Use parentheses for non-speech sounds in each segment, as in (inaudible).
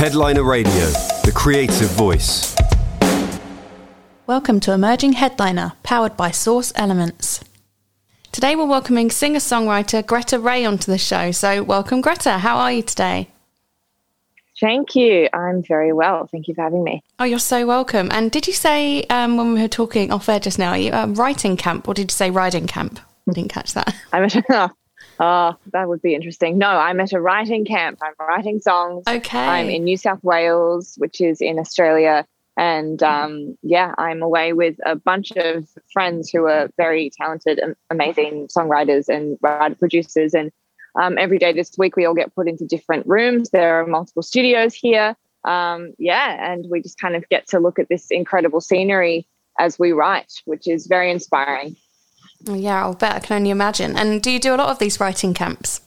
Headliner Radio, the creative voice. Welcome to Emerging Headliner, powered by Source Elements. Today we're welcoming singer songwriter Greta Ray onto the show. So, welcome, Greta. How are you today? Thank you. I'm very well. Thank you for having me. Oh, you're so welcome. And did you say um, when we were talking off air just now, are you um, writing camp or did you say riding camp? I didn't catch that. I'm at a, oh, that would be interesting. No, I'm at a writing camp. I'm writing songs. Okay. I'm in New South Wales, which is in Australia. And um, yeah, I'm away with a bunch of friends who are very talented and amazing songwriters and writer producers. And um, every day this week, we all get put into different rooms. There are multiple studios here. Um, yeah, and we just kind of get to look at this incredible scenery as we write, which is very inspiring. Yeah, I'll bet. I can only imagine. And do you do a lot of these writing camps?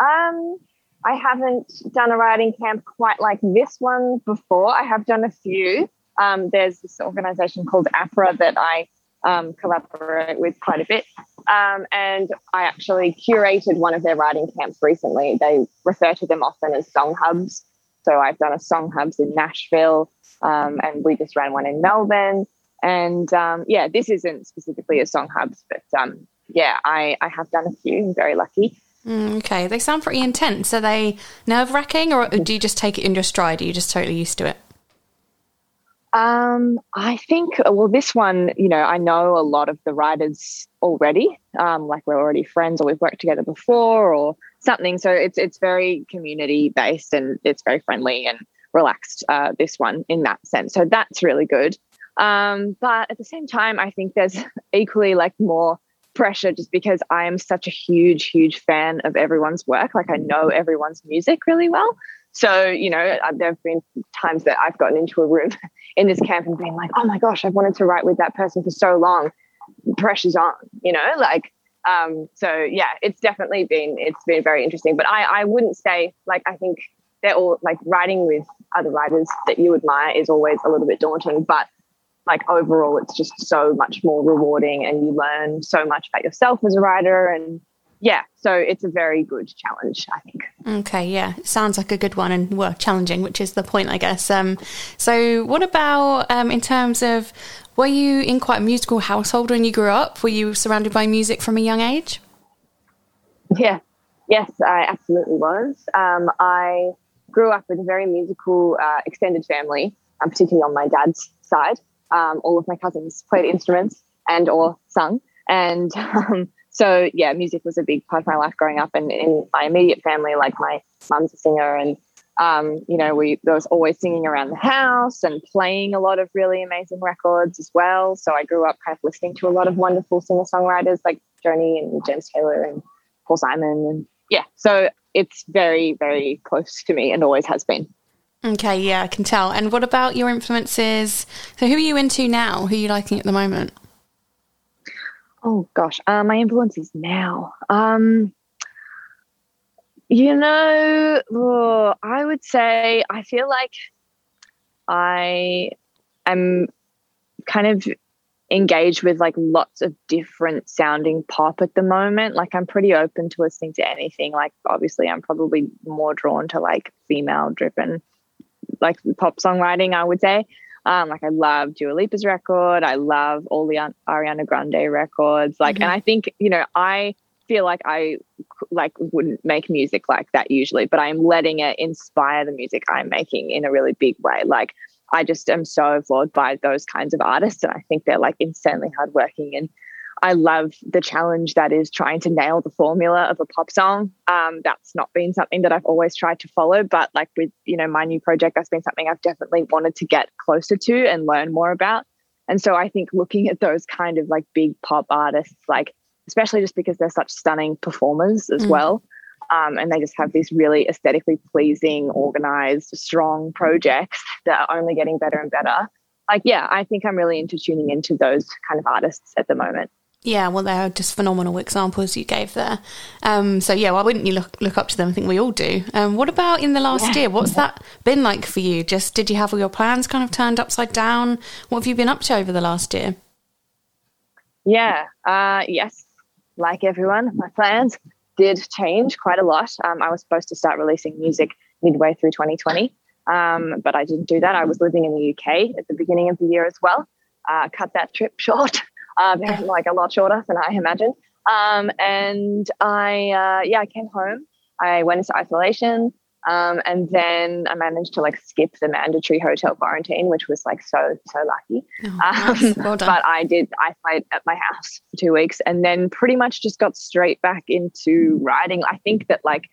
Um, I haven't done a writing camp quite like this one before. I have done a few. Um, there's this organization called APRA that I um, collaborate with quite a bit. Um, and I actually curated one of their writing camps recently. They refer to them often as song hubs. So I've done a song hubs in Nashville, um, and we just ran one in Melbourne. And um, yeah, this isn't specifically a song hubs, but um, yeah, I, I have done a few. I'm very lucky. Mm, okay, they sound pretty intense. Are they nerve wracking, or do you just take it in your stride? Are you just totally used to it? Um, I think, well, this one, you know, I know a lot of the writers already. Um, like we're already friends, or we've worked together before, or something. So it's it's very community based and it's very friendly and relaxed. Uh, this one in that sense, so that's really good. Um, but at the same time, I think there's (laughs) equally like more pressure just because I am such a huge, huge fan of everyone's work. Like I know everyone's music really well. So, you know, uh, there have been times that I've gotten into a room (laughs) in this camp and been like, oh my gosh, I've wanted to write with that person for so long. Pressure's on, you know, like, um, so yeah, it's definitely been, it's been very interesting. But I, I wouldn't say, like, I think they're all like writing with other writers that you admire is always a little bit daunting. But like overall it's just so much more rewarding and you learn so much about yourself as a writer. And yeah so it's a very good challenge i think. Okay yeah sounds like a good one and well challenging which is the point i guess. Um, so what about um, in terms of were you in quite a musical household when you grew up? Were you surrounded by music from a young age? Yeah. Yes i absolutely was. Um, i grew up with a very musical uh, extended family um, particularly on my dad's side um, all of my cousins played instruments and or sung. And um, so, yeah, music was a big part of my life growing up. And in my immediate family, like my mum's a singer and um, you know, we there was always singing around the house and playing a lot of really amazing records as well. So I grew up kind of listening to a lot of wonderful singer songwriters like Joni and James Taylor and Paul Simon and yeah. So it's very very close to me and always has been. Okay, yeah, I can tell. And what about your influences? So, who are you into now? Who are you liking at the moment? Oh gosh, uh, my influences now. Um, you know, oh, I would say I feel like I am kind of engaged with like lots of different sounding pop at the moment. Like I'm pretty open to listening to anything. Like obviously I'm probably more drawn to like female driven like pop songwriting, I would say. Um, like I love Dua Lipa's record. I love all the Ariana Grande records. Like, mm-hmm. and I think you know, I feel like I like wouldn't make music like that usually, but I'm letting it inspire the music I'm making in a really big way. Like, I just am so floored by those kinds of artists, and I think they're like insanely hardworking and I love the challenge that is trying to nail the formula of a pop song. Um, that's not been something that I've always tried to follow, but like with you know my new project, that's been something I've definitely wanted to get closer to and learn more about. And so I think looking at those kind of like big pop artists, like especially just because they're such stunning performers as mm. well, um, and they just have these really aesthetically pleasing, organized, strong projects that are only getting better and better. Like, yeah, I think I'm really into tuning into those kind of artists at the moment. Yeah, well, they're just phenomenal examples you gave there. Um, so yeah, why wouldn't you look look up to them? I think we all do. Um, what about in the last yeah. year? What's that been like for you? Just did you have all your plans kind of turned upside down? What have you been up to over the last year? Yeah, uh, yes, like everyone, my plans did change quite a lot. Um, I was supposed to start releasing music midway through 2020, um, but I didn't do that. I was living in the UK at the beginning of the year as well. Uh, cut that trip (laughs) short, uh, (laughs) like a lot shorter than I imagined. Um, and I, uh, yeah, I came home. I went into isolation. Um, and then I managed to like skip the mandatory hotel quarantine, which was like so, so lucky. Oh, nice. well but I did isolate at my house for two weeks and then pretty much just got straight back into writing. I think that like,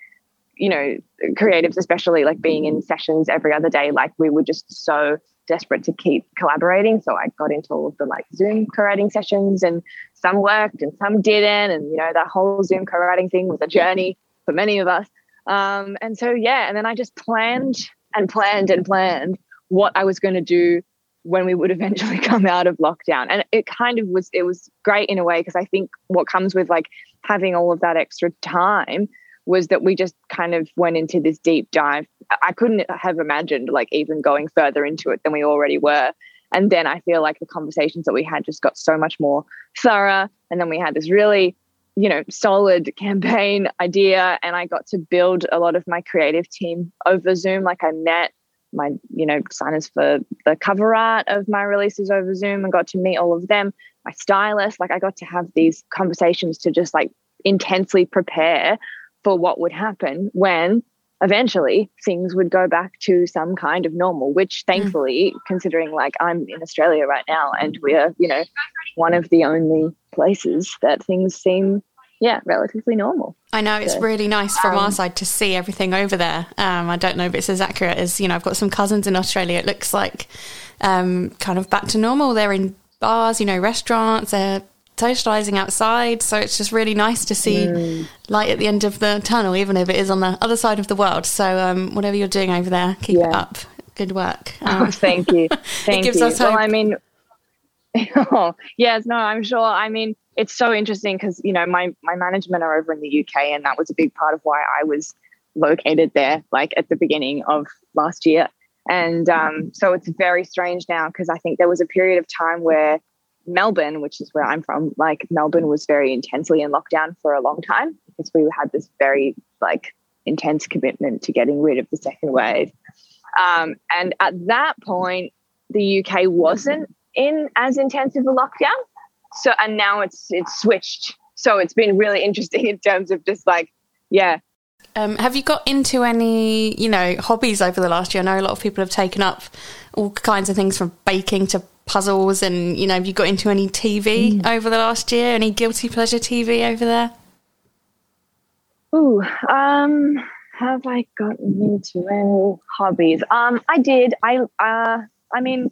you know, creatives, especially like being in sessions every other day, like we were just so desperate to keep collaborating. So I got into all of the like Zoom co-writing sessions and some worked and some didn't. And, you know, that whole Zoom co-writing thing was a journey for many of us. Um, and so, yeah, and then I just planned and planned and planned what I was going to do when we would eventually (laughs) come out of lockdown. And it kind of was, it was great in a way because I think what comes with like having all of that extra time was that we just kind of went into this deep dive. I couldn't have imagined like even going further into it than we already were. And then I feel like the conversations that we had just got so much more thorough. And then we had this really you know, solid campaign idea. And I got to build a lot of my creative team over Zoom. Like I met my, you know, signers for the cover art of my releases over Zoom and got to meet all of them. My stylist, like I got to have these conversations to just like intensely prepare for what would happen when eventually things would go back to some kind of normal which mm. thankfully mm. considering like i'm in australia right now and we're you know one of the only places that things seem yeah relatively normal i know it's so, really nice from um, our side to see everything over there um, i don't know if it's as accurate as you know i've got some cousins in australia it looks like um, kind of back to normal they're in bars you know restaurants they're socializing outside. So it's just really nice to see mm. light at the end of the tunnel, even if it is on the other side of the world. So um, whatever you're doing over there, keep yeah. it up. Good work. (laughs) Um, oh, thank you. (laughs) Thank you. Well, I mean, (laughs) oh, yes, no, I'm sure. I mean, it's so interesting because you know my my management are over in the UK, and that was a big part of why I was located there, like at the beginning of last year. And um, so it's very strange now because I think there was a period of time where Melbourne, which is where I'm from, like Melbourne was very intensely in lockdown for a long time because we had this very like intense commitment to getting rid of the second wave. Um, and at that point, the UK wasn't in as intensive a lockdown. So and now it's it's switched. So it's been really (laughs) interesting in terms of just like, yeah. Um, have you got into any, you know, hobbies over the last year? I know a lot of people have taken up all kinds of things from baking to puzzles and you know have you got into any tv mm. over the last year? Any guilty pleasure tv over there? Ooh, um have i gotten into any hobbies? Um i did. I uh i mean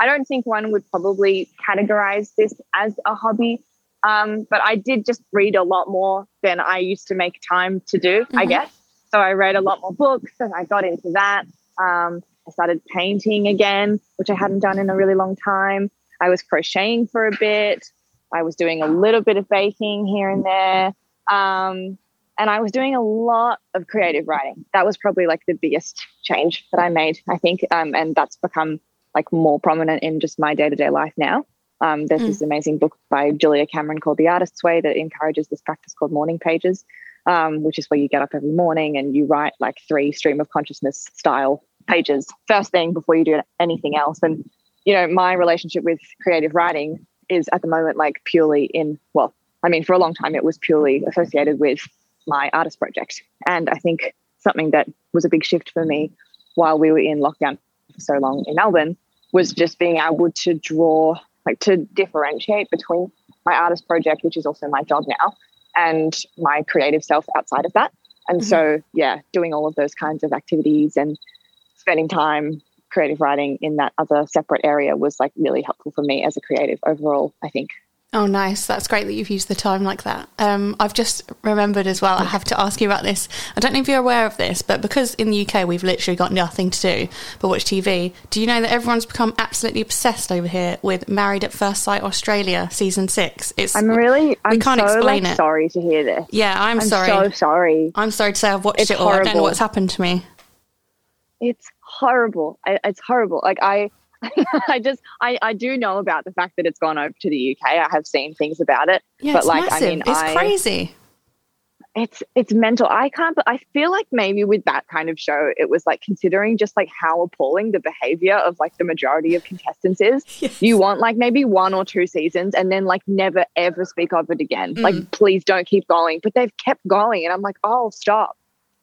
i don't think one would probably categorize this as a hobby um but i did just read a lot more than i used to make time to do mm-hmm. i guess. So i read a lot more books and i got into that. Um I started painting again, which I hadn't done in a really long time. I was crocheting for a bit. I was doing a little bit of baking here and there. Um, and I was doing a lot of creative writing. That was probably like the biggest change that I made, I think. Um, and that's become like more prominent in just my day to day life now. Um, there's mm. this amazing book by Julia Cameron called The Artist's Way that encourages this practice called morning pages, um, which is where you get up every morning and you write like three stream of consciousness style pages first thing before you do anything else. And, you know, my relationship with creative writing is at the moment like purely in, well, I mean, for a long time it was purely associated with my artist project. And I think something that was a big shift for me while we were in lockdown for so long in Melbourne was just being able to draw, like to differentiate between my artist project, which is also my job now, and my creative self outside of that. And mm-hmm. so, yeah, doing all of those kinds of activities and spending time creative writing in that other separate area was like really helpful for me as a creative overall, I think. Oh, nice. That's great that you've used the time like that. Um, I've just remembered as well, I have to ask you about this. I don't know if you're aware of this, but because in the UK we've literally got nothing to do but watch TV, do you know that everyone's become absolutely obsessed over here with Married at First Sight Australia season six? It's I'm really, I'm we can't so, explain like, it. sorry to hear this. Yeah, I'm, I'm sorry. so sorry. I'm sorry to say I've watched it's it all. Horrible. I don't know what's happened to me. It's horrible. I, it's horrible. Like I, (laughs) I just I, I do know about the fact that it's gone over to the UK. I have seen things about it. Yeah, but like massive. I mean it's I, crazy. it's it's mental. I can't. But I feel like maybe with that kind of show, it was like considering just like how appalling the behavior of like the majority of contestants is. (laughs) Yes. You want like maybe one or two seasons, and then like never ever speak of it again. Mm. Like please don't keep going. But they've kept going, and I'm like, oh stop,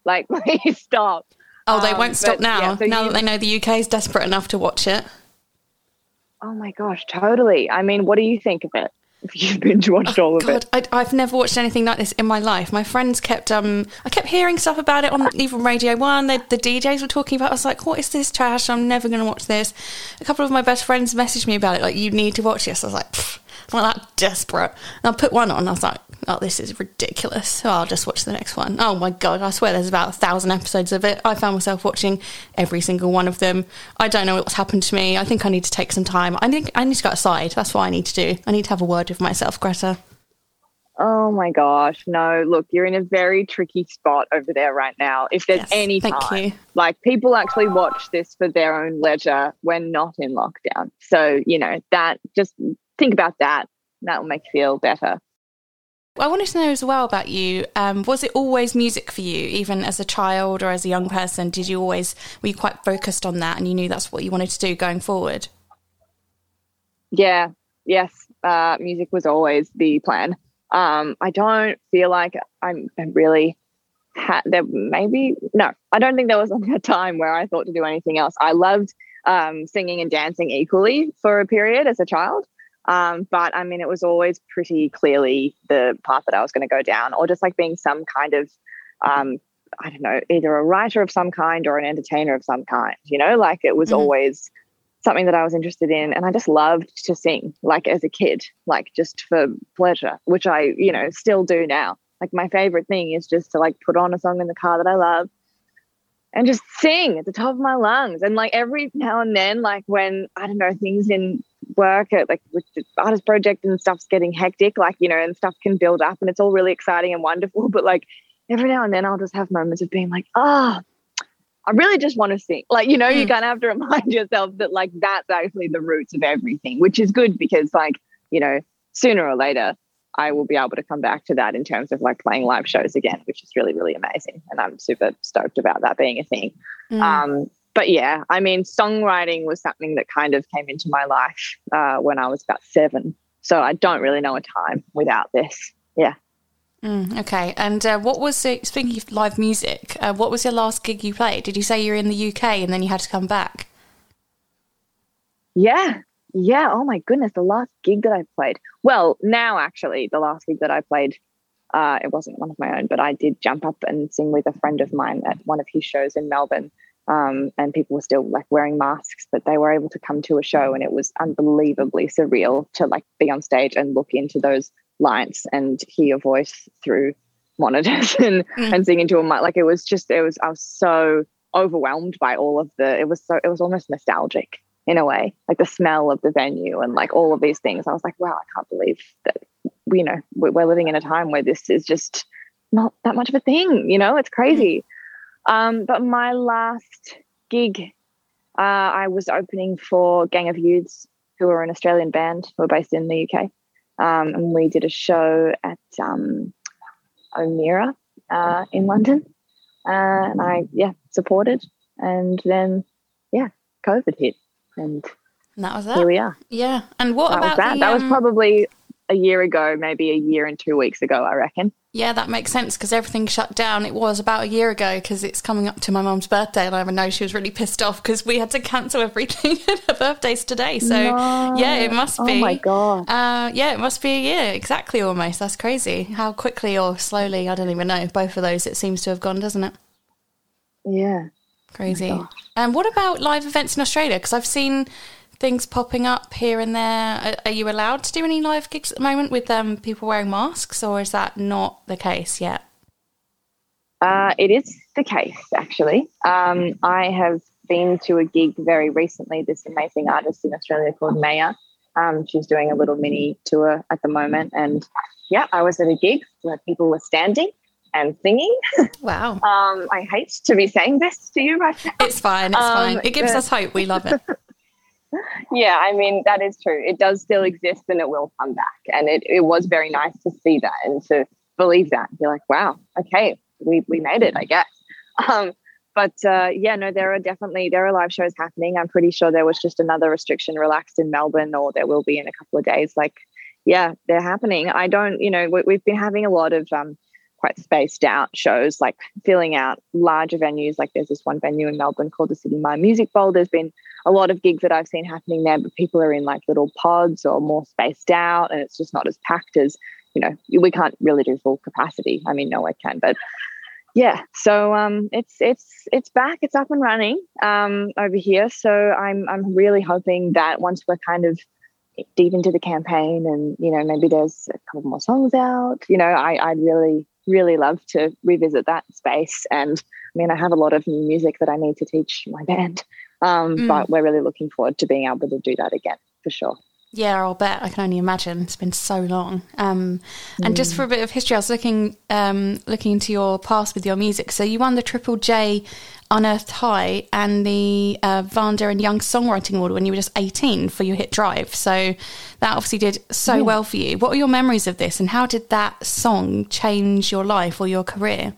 like (laughs) please stop. Oh, they um, won't stop now. Yeah, so now you, that they know the UK is desperate enough to watch it. Oh my gosh, totally. I mean, what do you think of it? (laughs) if you've binge watched oh, all of God, it. I, have never watched anything like this in my life. My friends kept, um, I kept hearing stuff about it on even Radio One. They, the DJs were talking about. it. I was like, "What is this trash? I'm never going to watch this." A couple of my best friends messaged me about it, like, "You need to watch this." I was like, "I'm that desperate." And I put one on. I was like, oh, this is ridiculous. Oh, I'll just watch the next one. Oh my God, I swear there's about a thousand episodes of it. I found myself watching every single one of them. I don't know what's happened to me. I think I need to take some time. I think I need to go outside. That's what I need to do. I need to have a word with myself, Greta. Oh my gosh. No, look, you're in a very tricky spot over there right now. If there's yes, any time, like people actually watch this for their own leisure when not in lockdown. So, you know, that just think about that. That will make you feel better. I wanted to know as well about you. Um, was it always music for you, even as a child or as a young person? Did you always were you quite focused on that, and you knew that's what you wanted to do going forward? Yeah, yes, uh, music was always the plan. Um, I don't feel like I'm, really had there. Maybe no, I don't think there was (laughs) a time where I thought to do anything else. I loved um, singing and dancing equally for a period as a child. Um, but I mean, it was always pretty clearly the path that I was going to go down, or just like being some kind of, um, I don't know, either a writer of some kind or an entertainer of some kind, you know, like it was mm-hmm. always something that I was interested in. And I just loved to sing, like as a kid, like just for pleasure, which I, you know, still do now. Like my favorite thing is just to like put on a song in the car that I love and just sing at the top of my lungs. And like every now and then, like when I don't know, things in work at like with the artist project and stuff's getting hectic, like, you know, and stuff can build up and it's all really exciting and wonderful. (laughs) But like every now and then I'll just have moments of being like, ah, oh, I really just want to sing. Like, you know, mm. you kind of have to (laughs) remind yourself that like that's actually the roots of everything, which is good because like, you know, sooner or later I will be able to come back to that in terms of like playing live shows again, which is really, really amazing. And I'm super stoked about that being a thing. Mm. Um, but yeah, I mean, songwriting was something that kind of came into my life uh, when I was about seven. So I don't really know a time without this. Yeah. Mm, okay. And uh, what was it, speaking of live music, uh, what was your last gig you played? Did you say you were in the UK and then you had to come back? Yeah. Yeah. Oh my goodness. The last gig that I played. Well, now actually, the last gig that I played, uh, it wasn't one of my own, but I did jump up and sing with a friend of mine at one of his shows in Melbourne um, and people were still like wearing masks, but they were able to come to a show, and it was unbelievably surreal to like be on stage and look into those lights and hear your voice through monitors (laughs) and mm. and sing into a mic. Like it was just, it was I was so overwhelmed by all of the. It was so it was almost nostalgic in a way, like the smell of the venue and like all of these things. I was like, wow, I can't believe that you know we're living in a time where this is just not that much of a thing. You know, it's crazy. Um, but my last gig, uh, I was opening for Gang of Youths, who are an Australian band who are based in the UK. Um, and we did a show at um, Omeara uh, in London. Uh, and I, yeah, supported. And then, yeah, COVID hit. And, and that was that. Here we are. Yeah. And what that about was that? The, that was um, probably a year ago, maybe a year and two weeks ago, I reckon. Yeah, that makes sense because everything shut down. It was about a year ago because it's coming up to my mum's birthday, and I even know she was really pissed off because we had to cancel everything. (laughs) her birthday's today, so no. yeah, it must be. Oh my god! Uh, yeah, it must be a year exactly, almost. That's crazy. How quickly or slowly, I don't even know. Both of those, it seems to have gone, doesn't it? Yeah. Crazy. Oh and what about live events in Australia? Because I've seen things popping up here and there. Are, you allowed to do any live gigs at the moment with um, people wearing masks, or is that not the case yet? Uh, it is the case, actually. Um, I have been to a gig very recently. This amazing artist in Australia called MAY-A. Um, she's doing a little mini tour at the moment, and yeah, I was at a gig where people were standing and singing. (laughs) Wow. um, I hate to be saying this to you right now. It's fine. It's um, fine. It gives us hope. We love it. (laughs) yeah, I mean, that is true. It does still exist and it will come back. And it, it was very nice to see that and to believe that. You're like, wow, okay, we, we made it, I guess. Um, but uh, yeah, no, there are definitely there are live shows happening. I'm pretty sure there was just another restriction relaxed in Melbourne, or there will be in a couple of days. Like, yeah, they're happening. I don't, you know, we, have been having a lot of um, quite spaced out shows, like filling out larger venues. Like there's this one venue in Melbourne called the Sidney Myer Music Bowl. There's been a lot of gigs that I've seen happening there, but people are in like little pods or more spaced out, and it's just not as packed as you know. We can't really do full capacity. I mean, no one can, but yeah, so um, it's it's it's back. It's up and running um, over here. So I'm I'm really hoping that once we're kind of deep into the campaign and you know maybe there's a couple more songs out, you know, I I'd really really love to revisit that space. And I mean, I have a lot of new music that I need to teach my band, um, mm. but we're really looking forward to being able to do that again for sure. Yeah, I'll bet. I can only imagine. It's been so long. Um, and mm. just for a bit of history, I was looking um, looking into your past with your music. So you won the Triple J Unearthed High and the uh, Vanda and Young Songwriting Award when you were just 18 for your hit Drive. So that obviously did so yeah. well for you. What are your memories of this and how did that song change your life or your career?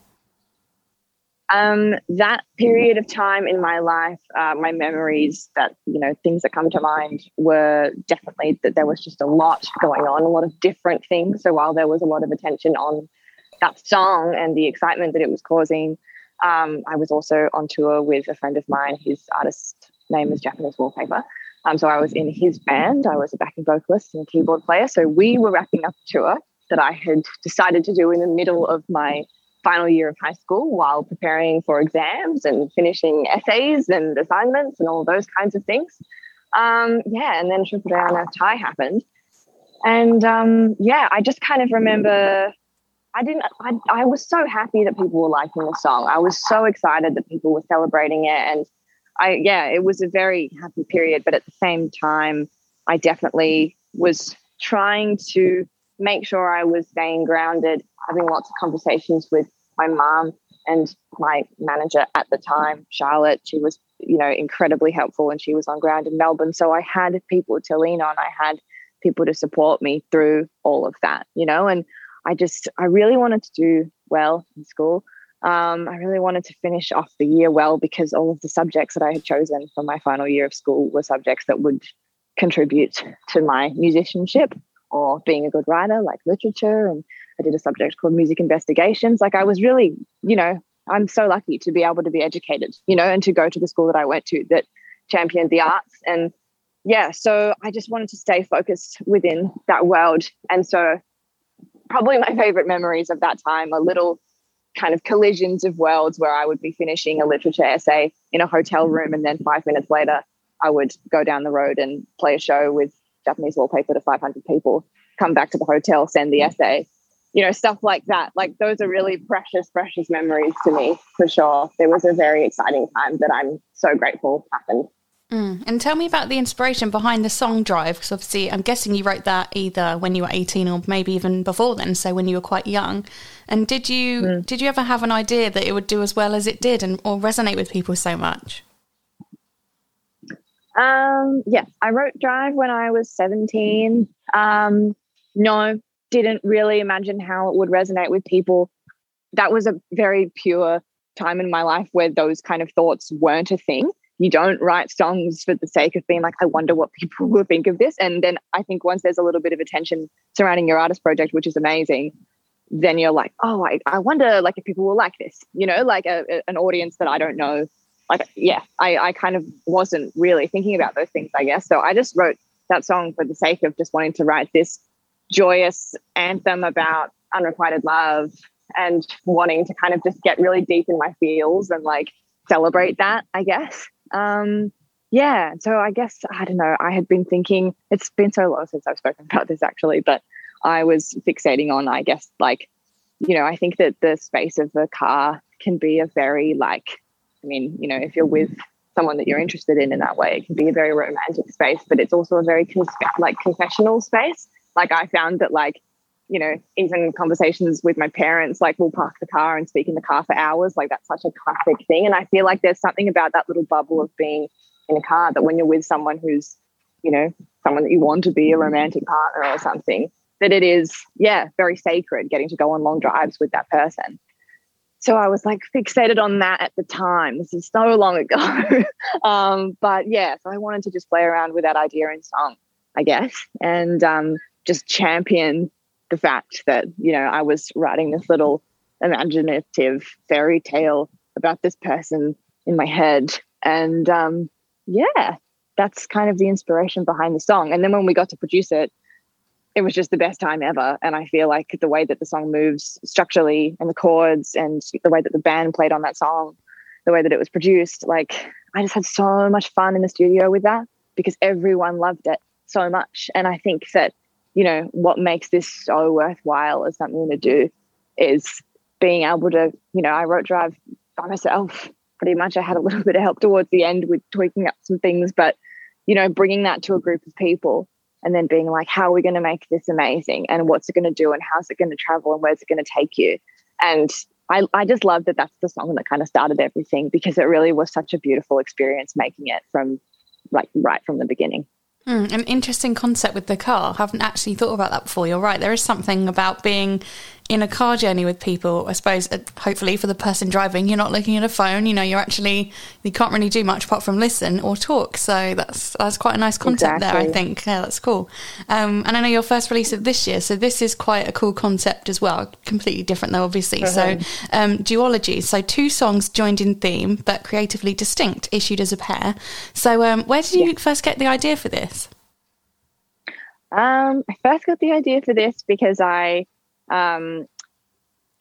Um, that period of time in my life, uh, my memories that, you know, things that come to mind were definitely that there was just a lot going on, a lot of different things. So while there was a lot of attention on that song and the excitement that it was causing, um, I was also on tour with a friend of mine. His artist name is Japanese Wallpaper. Um, so I was in his band. I was a backing vocalist and keyboard player. So we were wrapping up a tour that I had decided to do in the middle of my final year of high school while preparing for exams and finishing essays and assignments and all those kinds of things. Um, yeah, and then Triple Unearthed High happened. And um, yeah, I just kind of remember I didn't, I, I was so happy that people were liking the song. I was so excited that people were celebrating it. And I, yeah, it was a very happy period. But at the same time, I definitely was trying to make sure I was staying grounded, having lots of conversations with my mom and my manager at the time, Charlotte. She was, you know, incredibly helpful and she was on ground in Melbourne. So I had people to lean on. I had people to support me through all of that, you know, and I just, I really wanted to do well in school. Um, I really wanted to finish off the year well because all of the subjects that I had chosen for my final year of school were subjects that would contribute to my musicianship or being a good writer, like literature and I did a subject called music investigations. Like I was really, you know, I'm so lucky to be able to be educated, you know, and to go to the school that I went to that championed the arts. And yeah, so I just wanted to stay focused within that world. And so probably my favorite memories of that time are little kind of collisions of worlds where I would be finishing a literature essay in a hotel room and then five minutes later I would go down the road and play a show with Japanese wallpaper to 500 people, come back to the hotel, send the essay, you know, stuff like that. Like those are really precious, precious memories to me for sure. It was a very exciting time that I'm so grateful happened. Mm. And tell me about the inspiration behind the song Drive, because obviously I'm guessing you wrote that either when you were 18 or maybe even before then, so when you were quite young. And did you mm. did you ever have an idea that it would do as well as it did, and or resonate with people so much? Um, yes, I wrote Drive when I was 17. Um, no, didn't really imagine how it would resonate with people. That was a very pure time in my life where those kind of thoughts weren't a thing. You don't write songs for the sake of being like, I wonder what people (laughs) will think of this. And then I think once there's a little bit of attention surrounding your artist project, which is amazing, then you're like, oh, I, I wonder like if people will like this, you know, like a, a, an audience that I don't know. Like, yeah, I, I kind of wasn't really thinking about those things, I guess. So I just wrote that song for the sake of just wanting to write this joyous anthem about unrequited love and wanting to kind of just get really deep in my feels and like celebrate that, I guess. Um, yeah, so I guess I don't know. I had been thinking it's been so long since I've spoken about this actually, but I was fixating on, I guess, like, you know, I think that the space of the car can be a very like, I mean, you know, if you're with someone that you're interested in in that way, it can be a very romantic space, but it's also a very like confessional space. Like I found that like, you know, even conversations with my parents, like we'll park the car and speak in the car for hours. Like that's such a classic thing. And I feel like there's something about that little bubble of being in a car that when you're with someone who's, you know, someone that you want to be a romantic partner or something, that it is, yeah, very sacred getting to go on long drives with that person. So I was like fixated on that at the time. This is so long ago. (laughs) um, but yeah, so I wanted to just play around with that idea in song, I guess, and um, just champion the fact that, you know, I was writing this little imaginative fairy tale about this person in my head. And um, yeah, that's kind of the inspiration behind the song. And then when we got to produce it, it was just the best time ever. And I feel like the way that the song moves structurally and the chords and the way that the band played on that song, the way that it was produced, like I just had so much fun in the studio with that because everyone loved it so much. And I think that, you know, what makes this so worthwhile as something to do is being able to, you know, I wrote Drive by myself pretty much. I had a little (laughs) bit of help towards the end with tweaking up some things, but, you know, bringing that to a group of people and then being like, how are we going to make this amazing? And what's it going to do? And how's it going to travel? And where's it going to take you? And I, I just love that that's the song that kind of started everything because it really was such a beautiful experience making it from like right from the beginning. Mm, an interesting concept with the car. I haven't actually thought about that before. You're right. There is something about being in a car journey with people, I suppose, uh, hopefully for the person driving, you're not looking at a phone. You know, you're actually you can't really do much apart from listen or talk. So that's that's quite a nice concept exactly. there. I think. Yeah, that's cool. Um, and I know your first release of this year, so this is quite a cool concept as well. Completely different though, obviously. Mm-hmm. So um, duology. So two songs joined in theme, but creatively distinct, issued as a pair. So um, where did you yeah. first get the idea for this? Um, I first got the idea for this because I um,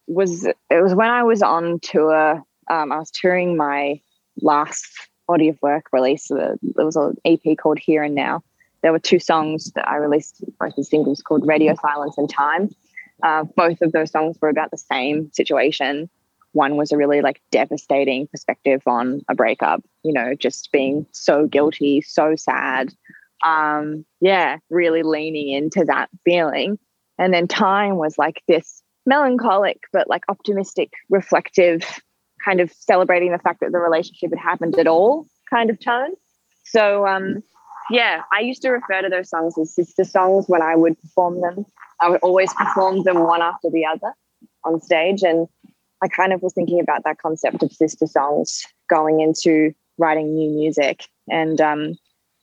was it was when I was on tour. Um, I was touring my last body of work release. Uh, there was an EP called Here and Now. There were two songs that I released, both the singles called Radio Silence and Time. Uh, both of those songs were about the same situation. One was a really like devastating perspective on a breakup, you know, just being so guilty, so sad. Um, yeah, really leaning into that feeling. And then time was like this melancholic, but like optimistic, reflective, kind of celebrating the fact that the relationship had happened at all kind of tone. So, um, yeah, I used to refer to those songs as sister songs when I would perform them. I would always perform them one after the other on stage. And I kind of was thinking about that concept of sister songs going into writing new music. And um,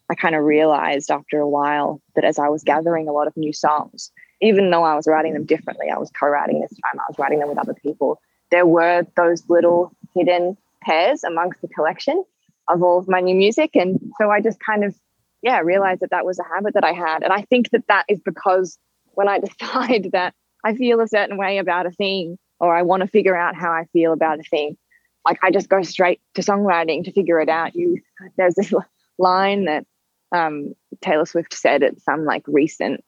I kind of realized after a while that as I was gathering a lot of new songs, even though I was writing them differently, I was co-writing this time, I was writing them with other people. There were those little hidden pairs amongst the collection of all of my new music. And so I just kind of, yeah, realized that that was a habit that I had. And I think that that is because when I (laughs) decide that I feel a certain way about a thing or I want to figure out how I feel about a thing, like I just go straight to songwriting to figure it out. You, there's this (laughs) line that um, Taylor Swift said at some like recent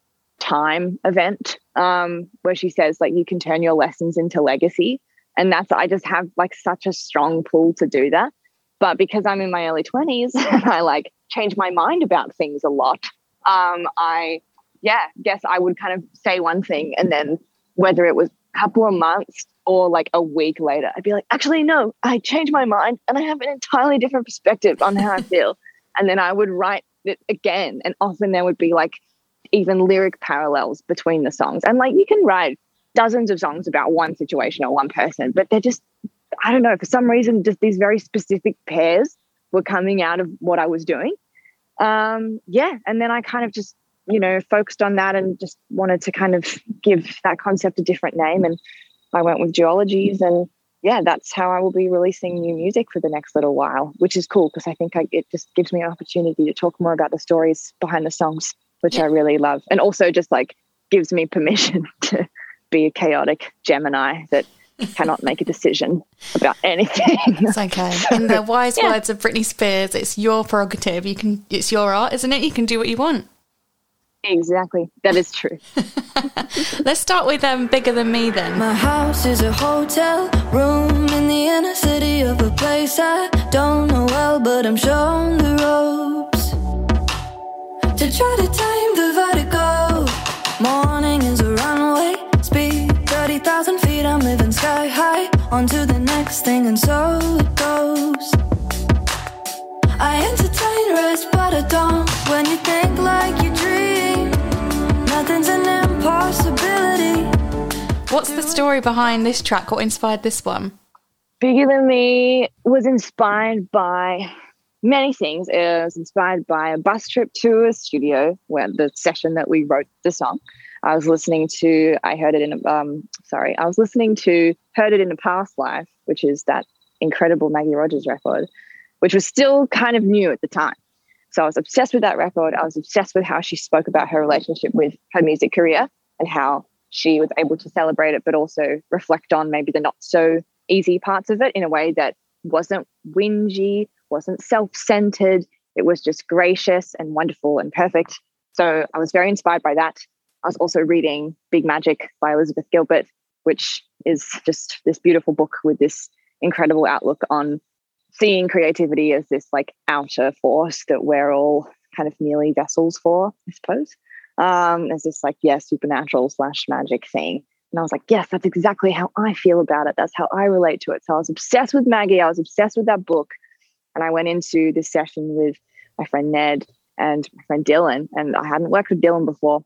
time event um, where she says like you can turn your lessons into legacy. And that's i just have like such a strong pull to do that. But because i'm in my early 20s (laughs) and i like change my mind about things a lot um, i yeah guess i would kind of say one thing and then whether it was a couple of months or like a week later i'd be like actually no i changed my mind and i have an entirely different perspective on how i (laughs) feel. And then i would write it again and often there would be like even lyric parallels between the songs. And like you can write dozens of songs about one situation or one person, but they're just, I don't know, for some reason, just these very specific pairs were coming out of what I was doing. Um, yeah. And then I kind of just, you know, focused on that and just wanted to kind of give that concept a different name. And I went with duologies and yeah, that's how I will be releasing new music for the next little while, which is cool because I think I, it just gives me an opportunity to talk more about the stories behind the songs which yeah. I really love. And also just like gives me permission (laughs) to be a chaotic Gemini that cannot make a decision about anything. (laughs) It's okay. (laughs) In the wise yeah. words of Britney Spears, it's your prerogative. You can it's your art, isn't it? You can do what you want. Exactly. That is true. Let's start with um bigger than me then. My house is a hotel room in the inner city of a place I don't know well, but I'm shown the ropes to try to time the vertigo. Morning is a runway, speed 30,000 feet. I'm living sky high, on to the next thing, and so it goes. I entertain rest, but I don't. When you think like you dream, nothing's an impossible. What's the story behind this track? What inspired this one? Bigger Than Me was inspired by many things. It was inspired by a bus trip to a studio where the session that we wrote the song. I was listening to, I heard it in, a, um, sorry, I was listening to Heard It in a Past Life, which is that incredible Maggie Rogers record, which was still kind of new at the time. So I was obsessed with that record. I was obsessed with how she spoke about her relationship with her music career and how she was able to celebrate it, but also reflect on maybe the not so easy parts of it in a way that wasn't whingy, wasn't self centered. It was just gracious and wonderful and perfect. So I was very inspired by that. I was also reading Big Magic by Elizabeth Gilbert, which is just this beautiful book with this incredible outlook on seeing creativity as this like outer force that we're all kind of merely vessels for, I suppose. Um, as this like, yeah, supernatural slash magic thing. And I was like, yes, that's exactly how I feel about it. That's how I relate to it. So I was obsessed with Maggie. I was obsessed with that book. And I went into this session with my friend Ned and my friend Dylan. And I hadn't worked with Dylan before.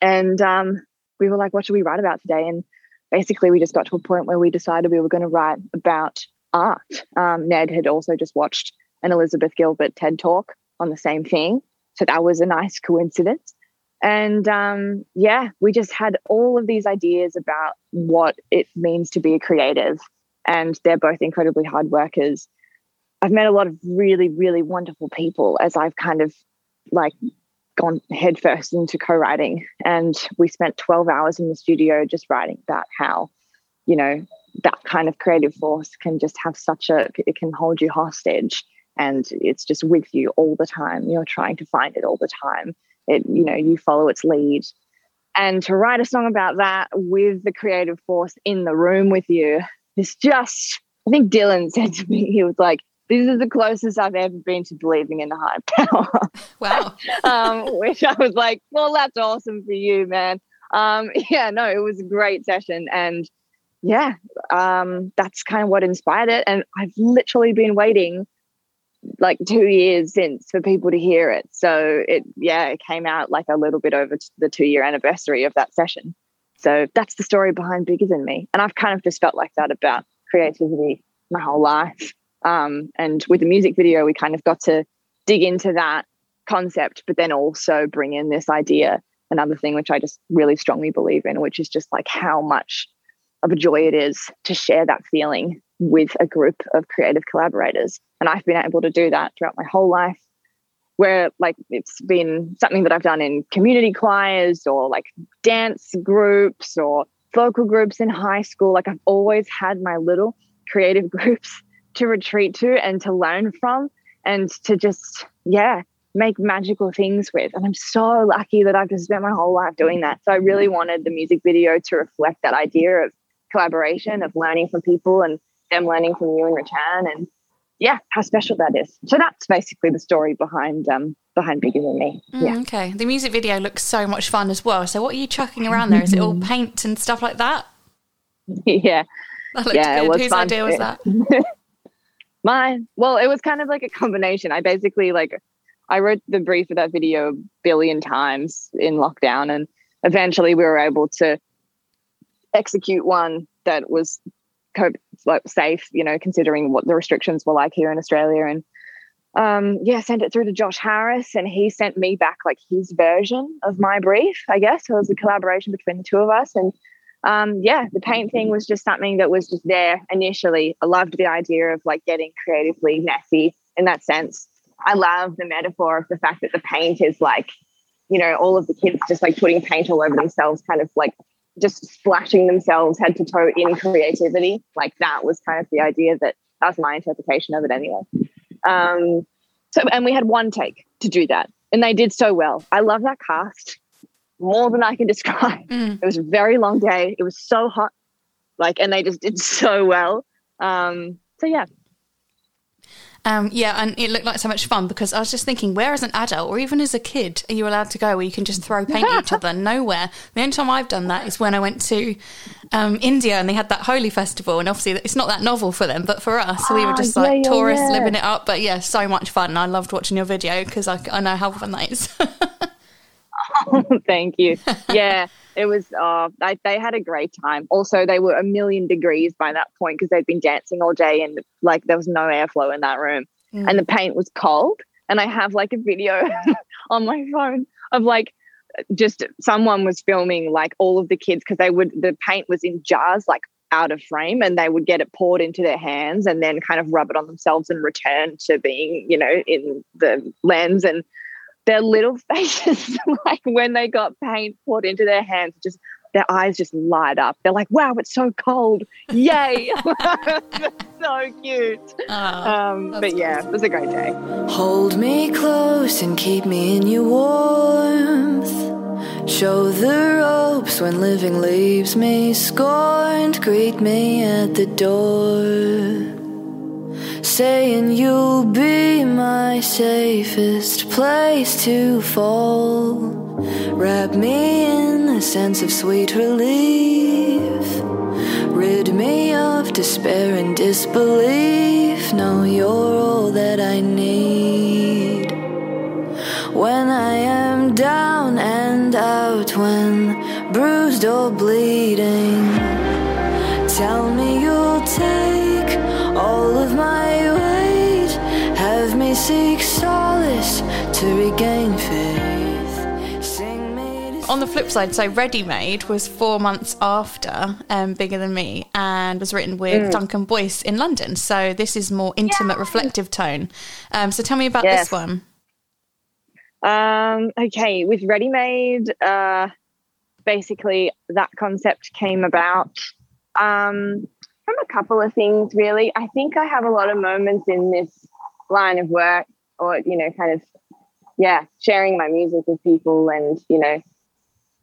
And um, we were like, what should we write about today? And basically, we just got to a point where we decided we were going to write about art. Um, Ned had also just watched an Elizabeth Gilbert TED talk on the same thing. So that was a nice coincidence. And um, yeah, we just had all of these ideas about what it means to be a creative. And they're both incredibly hard workers. I've met a lot of really, really wonderful people as I've kind of like gone headfirst into co-writing. And we spent 12 hours in the studio just writing about how, you know, that kind of creative force can just have such a it can hold you hostage and it's just with you all the time. You're trying to find it all the time it you know you follow its lead and to write a song about that with the creative force in the room with you is just i think dylan said to me he was like this is the closest i've ever been to believing in a high power (laughs) wow (laughs) um, which i was like well that's awesome for you man um, (laughs) yeah no it was a great session and yeah um, that's kind of what inspired it and i've literally been waiting like two years since for people to hear it. So it, yeah, it came out like a little bit over the two year anniversary of that session. So that's the story behind Bigger Than Me. And I've kind of just felt like that about creativity my whole life. Um, and with the music video, we kind of got to dig into that concept, but then also bring in this idea, another thing which I just really strongly believe in, which is just like how much of a joy it is to share that feeling with a group of creative collaborators. And I've been able to do that throughout my whole life, where like it's been something that I've done in community choirs or like dance groups or vocal groups in high school. Like I've always had my little creative (laughs) groups to retreat to and to learn from and to just, yeah, make magical things with. And I'm so lucky that I've just spent my whole life doing that. So I really wanted the music video to reflect that idea of collaboration, of learning from people and them learning from you in return and yeah how special that is. So that's basically the story behind um behind bigger than me. Mm, yeah. okay. The music video looks so much fun as well. So what are you chucking around there? Is it all (laughs) paint and stuff like that? Yeah. That yeah good. whose fun. idea was that (laughs) well it was kind of like a combination i basically like i wrote the brief for that video a billion times in lockdown and eventually we were able to execute one that was like safe, you know, considering what the restrictions were like here in Australia. And um, yeah, sent it through to Josh Harris, and he sent me back like his version of my brief. I guess so it was a collaboration between the two of us, and um, yeah, the paint thing was just something that was just there initially. I loved the idea of like getting creatively messy in that sense. I love the metaphor of the fact that the paint is like, you know, all of the kids just like putting paint all over themselves, kind of like just splashing themselves head to toe in creativity. Like that was kind of the idea that that was my interpretation of it anyway. Um, so, and we had one take to do that, and they did so well. I love that cast more than I can describe. Mm. It was a very long day. It was so hot, like, and they just did so well. Um, so yeah, um, yeah, and it looked like so much fun because I was just thinking, where as an adult or even as a kid are you allowed to go where you can just throw paint at each other? (laughs) Nowhere. The only time I've done that is when I went to um, India and they had that Holi festival, and obviously it's not that novel for them, but for us, we were just ah, like yeah, tourists yeah. living it up. But yeah, so much fun. And I loved watching your video because I, I know how fun that is. (laughs) (laughs) thank you. Yeah, it was uh they, they had a great time also they were a million degrees by that point because they'd been dancing all day and like there was no airflow in that room Mm. and the paint was cold and i have like a video (laughs) on my phone of like just someone was filming like all of the kids because they would the paint was in jars like out of frame and they would get it poured into their hands and then kind of rub it on themselves and return to being you know in the lens and their little (laughs) faces like when they got paint poured into their hands just their eyes just light up they're like wow it's so cold yay (laughs) so cute Oh, um but yeah it was a great day Hold me close and keep me in your warmth. Show the ropes when living leaves me scorned. Greet me at the door. Saying you'll be my safest place to fall. Wrap me in a sense of sweet relief. Rid me of despair and disbelief. Know you're all that I need. When I am down and out, when bruised or bleeding, tell me you'll take on the flip side, so Ready Made was four months after um, Bigger Than Me and was written with Duncan Boyce in London. So this is more intimate, reflective tone. Um, so tell me about Yes. this one. Um, okay, with Ready Made, uh, basically that concept came about um, from a couple of things, really. I think I have a lot of moments in this line of work, or, you know, kind of, yeah, sharing my music with people and, you know,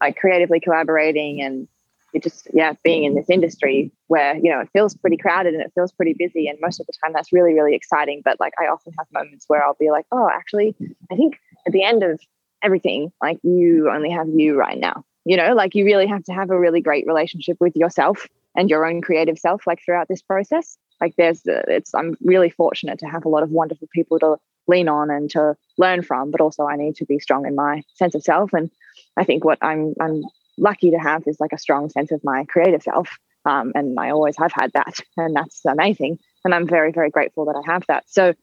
like creatively collaborating and it just, yeah, being in this industry where, you know, it feels pretty crowded and it feels pretty busy. And most of the time that's really, really exciting. But like I often have moments where I'll be like, oh, actually, I think at the end of everything, like you only have you right now. You know, like you really have to have a really great relationship with yourself and your own creative self, like throughout this process. Like there's, the, it's, I'm really fortunate to have a lot of wonderful people to lean on and to learn from, but also I need to be strong in my sense of self. And I think what I'm, I'm lucky to have is like a strong sense of my creative self. Um, and I always have had that, and that's amazing. And I'm very, very grateful that I have that. So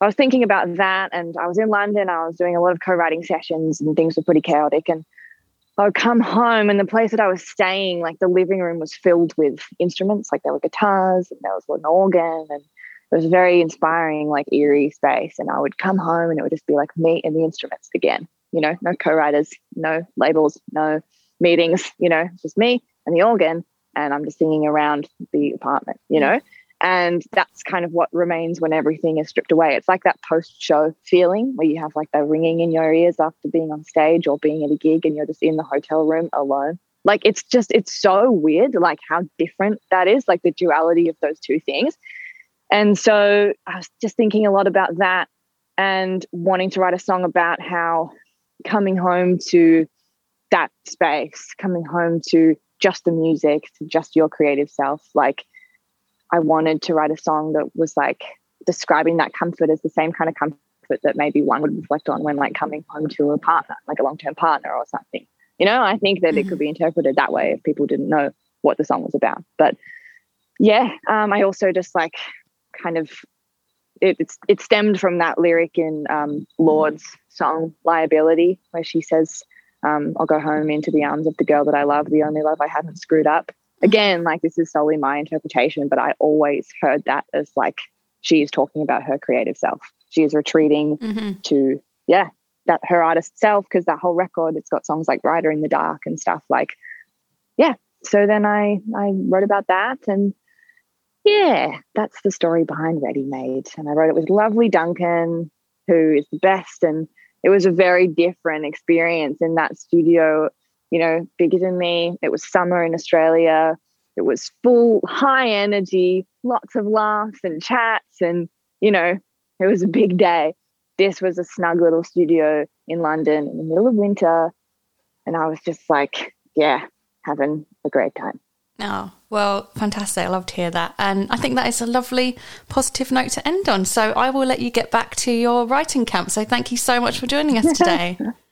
I was thinking about that, and I was in London. I was doing a lot of co-writing sessions, and things were pretty chaotic. And I would come home, and the place that I was staying, like the living room, was filled with instruments. Like there were guitars, and there was an organ, and it was a very inspiring, like eerie space. And I would come home, and it would just be like me and the instruments again. You know, no co-writers, no labels, no meetings. You know, just me and the organ, and I'm just singing around the apartment. You mm. know. And that's kind of what remains when everything is stripped away. It's like that post show feeling where you have like the ringing in your ears after being on stage or being at a gig and you're just in the hotel room alone. Like it's just, it's so weird, like how different that is, like the duality of those two things. And so I was just thinking a lot about that and wanting to write a song about how coming home to that space, coming home to just the music, to just your creative self, like I wanted to write a song that was like describing that comfort as the same kind of comfort that maybe one would reflect on when like coming home to a partner, like a long term partner or something. You know, I think that it could be interpreted that way if people didn't know what the song was about. But yeah, um, I also just like kind of it, it's it stemmed from that lyric in um, Lorde's song "Liability," where she says, um, "I'll go home into the arms of the girl that I love, the only love I haven't screwed up." Again, like this is solely my interpretation, but I always heard that as like she is talking about her creative self. She is retreating hmm to yeah that her artist self because that whole record it's got songs like Writer in the Dark and stuff like yeah. So then I I wrote about that and yeah, that's the story behind Ready Made. And I wrote it with lovely Duncan, who is the best. And it was a very different experience in that studio, you know, bigger than me. It was summer in Australia. It was full, high energy, lots of laughs and chats. And, you know, it was a big day. This was a snug little studio in London in the middle of winter. And I was just like, yeah, having a great time. Oh, well, fantastic. I love to hear that. And I think that is a lovely positive note to end on. So I will let you get back to your writing camp. So thank you so much for joining us today. (laughs)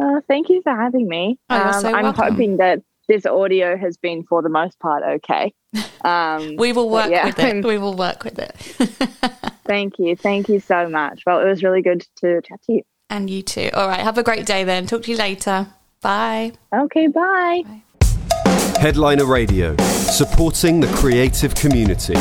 Uh, thank you for having me. Oh, you're so I'm welcome. hoping that this audio has been for the most part okay. Um, (laughs) we will work yeah. with it. (laughs) We will work with it. (laughs) thank you. Thank you so much. Well, it was really good to chat to you. And you too. All right. Have a great day then. Talk to you later. Bye. Okay. Bye. Headliner Radio, supporting the creative community.